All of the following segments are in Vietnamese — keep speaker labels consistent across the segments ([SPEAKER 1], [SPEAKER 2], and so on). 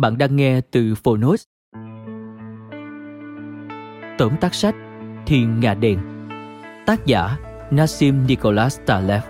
[SPEAKER 1] Bạn đang nghe từ Phonos. Tóm tắt sách Thiên Ngà Đèn Tác giả Nassim Nicholas Taleb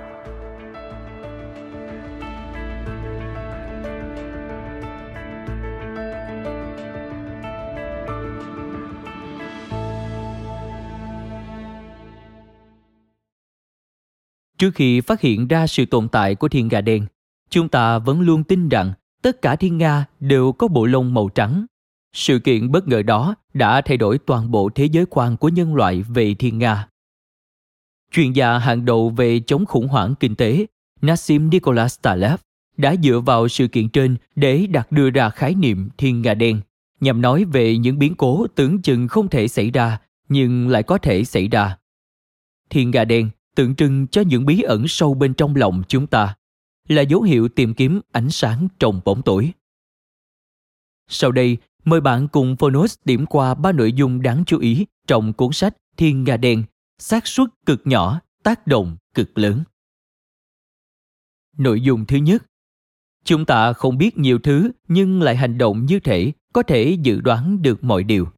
[SPEAKER 1] Trước khi phát hiện ra sự tồn tại của thiên gà đen, chúng ta vẫn luôn tin rằng tất cả thiên nga đều có bộ lông màu trắng. Sự kiện bất ngờ đó đã thay đổi toàn bộ thế giới quan của nhân loại về thiên nga. Chuyên gia hàng đầu về chống khủng hoảng kinh tế, Nassim Nicholas Taleb, đã dựa vào sự kiện trên để đặt đưa ra khái niệm thiên nga đen, nhằm nói về những biến cố tưởng chừng không thể xảy ra, nhưng lại có thể xảy ra. Thiên nga đen tượng trưng cho những bí ẩn sâu bên trong lòng chúng ta là dấu hiệu tìm kiếm ánh sáng trong bóng tối. Sau đây, mời bạn cùng Phonos điểm qua ba nội dung đáng chú ý trong cuốn sách Thiên Nga Đen, xác suất cực nhỏ, tác động cực lớn. Nội dung thứ nhất Chúng ta không biết nhiều thứ nhưng lại hành động như thể có thể dự đoán được mọi điều.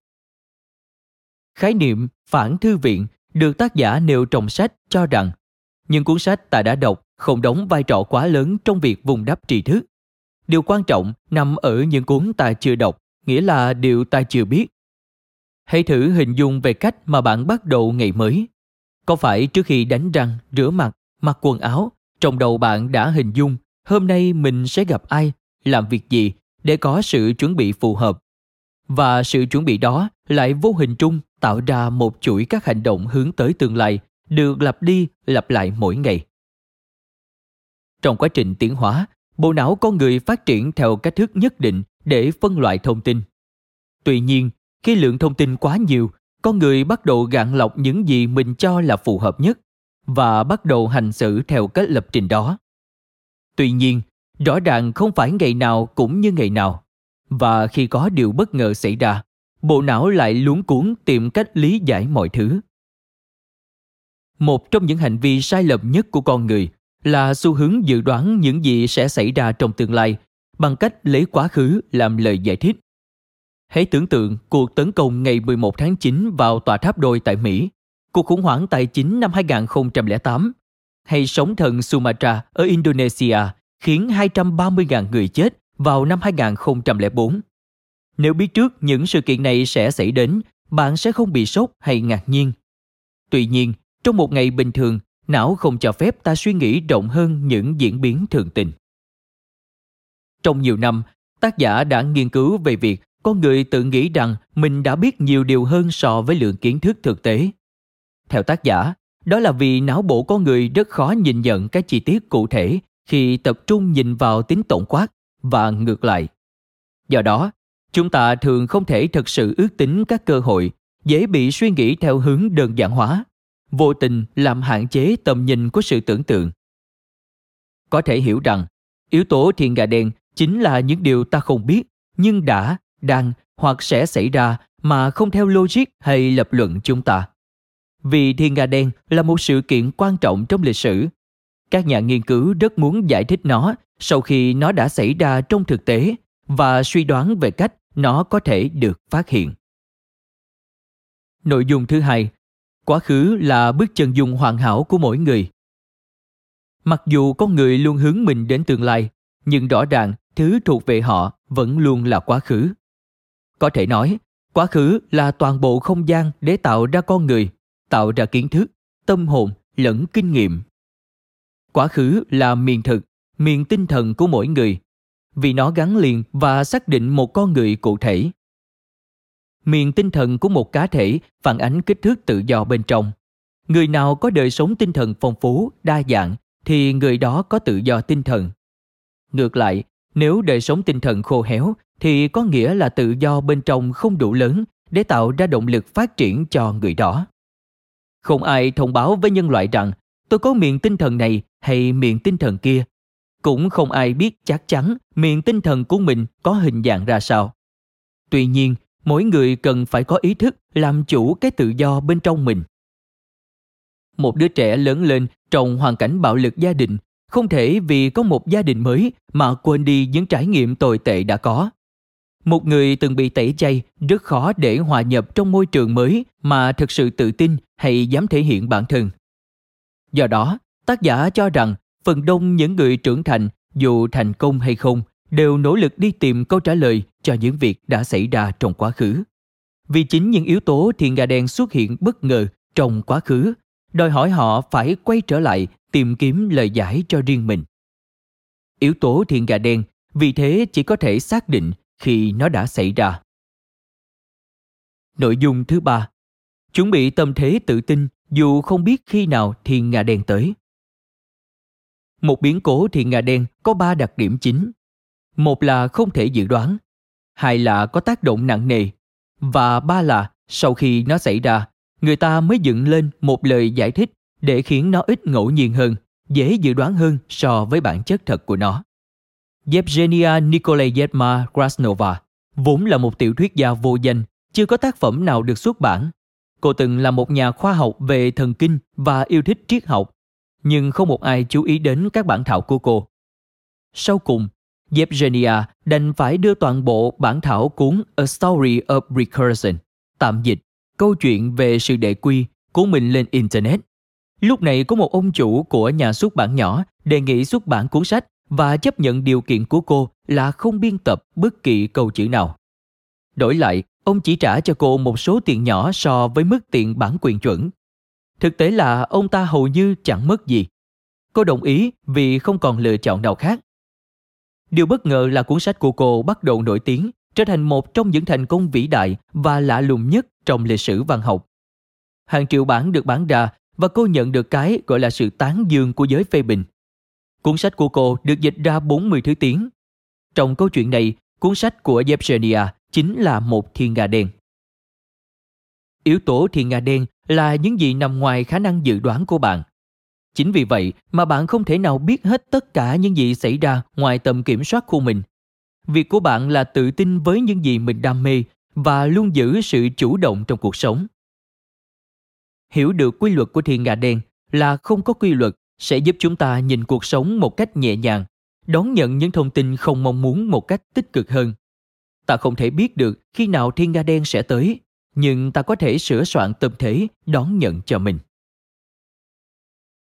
[SPEAKER 1] Khái niệm phản thư viện được tác giả nêu trong sách cho rằng những cuốn sách ta đã đọc không đóng vai trò quá lớn trong việc vùng đắp tri thức. Điều quan trọng nằm ở những cuốn ta chưa đọc, nghĩa là điều ta chưa biết. Hãy thử hình dung về cách mà bạn bắt đầu ngày mới. Có phải trước khi đánh răng, rửa mặt, mặc quần áo, trong đầu bạn đã hình dung hôm nay mình sẽ gặp ai, làm việc gì để có sự chuẩn bị phù hợp. Và sự chuẩn bị đó lại vô hình trung tạo ra một chuỗi các hành động hướng tới tương lai được lặp đi lặp lại mỗi ngày trong quá trình tiến hóa, bộ não con người phát triển theo cách thức nhất định để phân loại thông tin. Tuy nhiên, khi lượng thông tin quá nhiều, con người bắt đầu gạn lọc những gì mình cho là phù hợp nhất và bắt đầu hành xử theo cách lập trình đó. Tuy nhiên, rõ ràng không phải ngày nào cũng như ngày nào. Và khi có điều bất ngờ xảy ra, bộ não lại luống cuốn tìm cách lý giải mọi thứ. Một trong những hành vi sai lầm nhất của con người là xu hướng dự đoán những gì sẽ xảy ra trong tương lai bằng cách lấy quá khứ làm lời giải thích. Hãy tưởng tượng cuộc tấn công ngày 11 tháng 9 vào tòa tháp đôi tại Mỹ, cuộc khủng hoảng tài chính năm 2008, hay sóng thần Sumatra ở Indonesia khiến 230.000 người chết vào năm 2004. Nếu biết trước những sự kiện này sẽ xảy đến, bạn sẽ không bị sốc hay ngạc nhiên. Tuy nhiên, trong một ngày bình thường, não không cho phép ta suy nghĩ rộng hơn những diễn biến thường tình. Trong nhiều năm, tác giả đã nghiên cứu về việc con người tự nghĩ rằng mình đã biết nhiều điều hơn so với lượng kiến thức thực tế. Theo tác giả, đó là vì não bộ con người rất khó nhìn nhận các chi tiết cụ thể khi tập trung nhìn vào tính tổng quát và ngược lại. Do đó, chúng ta thường không thể thực sự ước tính các cơ hội, dễ bị suy nghĩ theo hướng đơn giản hóa vô tình làm hạn chế tầm nhìn của sự tưởng tượng. Có thể hiểu rằng yếu tố thiên gà đen chính là những điều ta không biết nhưng đã đang hoặc sẽ xảy ra mà không theo logic hay lập luận chúng ta. Vì thiên gà đen là một sự kiện quan trọng trong lịch sử. Các nhà nghiên cứu rất muốn giải thích nó sau khi nó đã xảy ra trong thực tế và suy đoán về cách nó có thể được phát hiện. Nội dung thứ hai, quá khứ là bước chân dung hoàn hảo của mỗi người. Mặc dù con người luôn hướng mình đến tương lai, nhưng rõ ràng thứ thuộc về họ vẫn luôn là quá khứ. Có thể nói, quá khứ là toàn bộ không gian để tạo ra con người, tạo ra kiến thức, tâm hồn lẫn kinh nghiệm. Quá khứ là miền thực, miền tinh thần của mỗi người, vì nó gắn liền và xác định một con người cụ thể. Miền tinh thần của một cá thể phản ánh kích thước tự do bên trong. Người nào có đời sống tinh thần phong phú, đa dạng thì người đó có tự do tinh thần. Ngược lại, nếu đời sống tinh thần khô héo thì có nghĩa là tự do bên trong không đủ lớn để tạo ra động lực phát triển cho người đó. Không ai thông báo với nhân loại rằng tôi có miệng tinh thần này hay miệng tinh thần kia. Cũng không ai biết chắc chắn miệng tinh thần của mình có hình dạng ra sao. Tuy nhiên, mỗi người cần phải có ý thức làm chủ cái tự do bên trong mình. Một đứa trẻ lớn lên trong hoàn cảnh bạo lực gia đình không thể vì có một gia đình mới mà quên đi những trải nghiệm tồi tệ đã có. Một người từng bị tẩy chay rất khó để hòa nhập trong môi trường mới mà thực sự tự tin hay dám thể hiện bản thân. Do đó, tác giả cho rằng phần đông những người trưởng thành dù thành công hay không đều nỗ lực đi tìm câu trả lời cho những việc đã xảy ra trong quá khứ. Vì chính những yếu tố thiên nga đen xuất hiện bất ngờ trong quá khứ đòi hỏi họ phải quay trở lại tìm kiếm lời giải cho riêng mình. Yếu tố thiên gà đen vì thế chỉ có thể xác định khi nó đã xảy ra. Nội dung thứ ba, chuẩn bị tâm thế tự tin dù không biết khi nào thiên nga đen tới. Một biến cố thiên nga đen có ba đặc điểm chính. Một là không thể dự đoán, hai là có tác động nặng nề, và ba là sau khi nó xảy ra, người ta mới dựng lên một lời giải thích để khiến nó ít ngẫu nhiên hơn, dễ dự đoán hơn so với bản chất thật của nó. Yevgenia Nikolayevna Krasnova vốn là một tiểu thuyết gia vô danh, chưa có tác phẩm nào được xuất bản. Cô từng là một nhà khoa học về thần kinh và yêu thích triết học, nhưng không một ai chú ý đến các bản thảo của cô. Sau cùng, Yevgenia đành phải đưa toàn bộ bản thảo cuốn A Story of Recursion, tạm dịch, câu chuyện về sự đệ quy của mình lên Internet. Lúc này có một ông chủ của nhà xuất bản nhỏ đề nghị xuất bản cuốn sách và chấp nhận điều kiện của cô là không biên tập bất kỳ câu chữ nào. Đổi lại, ông chỉ trả cho cô một số tiền nhỏ so với mức tiền bản quyền chuẩn. Thực tế là ông ta hầu như chẳng mất gì. Cô đồng ý vì không còn lựa chọn nào khác. Điều bất ngờ là cuốn sách của cô bắt đầu nổi tiếng, trở thành một trong những thành công vĩ đại và lạ lùng nhất trong lịch sử văn học. Hàng triệu bản được bán ra và cô nhận được cái gọi là sự tán dương của giới phê bình. Cuốn sách của cô được dịch ra 40 thứ tiếng. Trong câu chuyện này, cuốn sách của Yevgenia chính là một thiên nga đen. Yếu tố thiên nga đen là những gì nằm ngoài khả năng dự đoán của bạn. Chính vì vậy mà bạn không thể nào biết hết tất cả những gì xảy ra ngoài tầm kiểm soát của mình. Việc của bạn là tự tin với những gì mình đam mê và luôn giữ sự chủ động trong cuộc sống. Hiểu được quy luật của thiên nga đen là không có quy luật sẽ giúp chúng ta nhìn cuộc sống một cách nhẹ nhàng, đón nhận những thông tin không mong muốn một cách tích cực hơn. Ta không thể biết được khi nào thiên nga đen sẽ tới, nhưng ta có thể sửa soạn tâm thế đón nhận cho mình.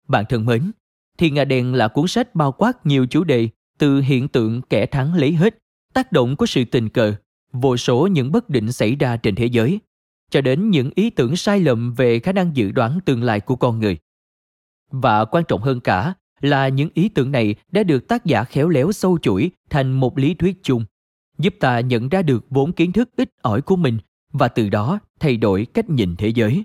[SPEAKER 1] Bạn thân mến, Thiên Nga Đen là cuốn sách bao quát nhiều chủ đề từ hiện tượng kẻ thắng lấy hết, tác động của sự tình cờ, vô số những bất định xảy ra trên thế giới, cho đến những ý tưởng sai lầm về khả năng dự đoán tương lai của con người. Và quan trọng hơn cả là những ý tưởng này đã được tác giả khéo léo sâu chuỗi thành một lý thuyết chung, giúp ta nhận ra được vốn kiến thức ít ỏi của mình và từ đó thay đổi cách nhìn thế giới.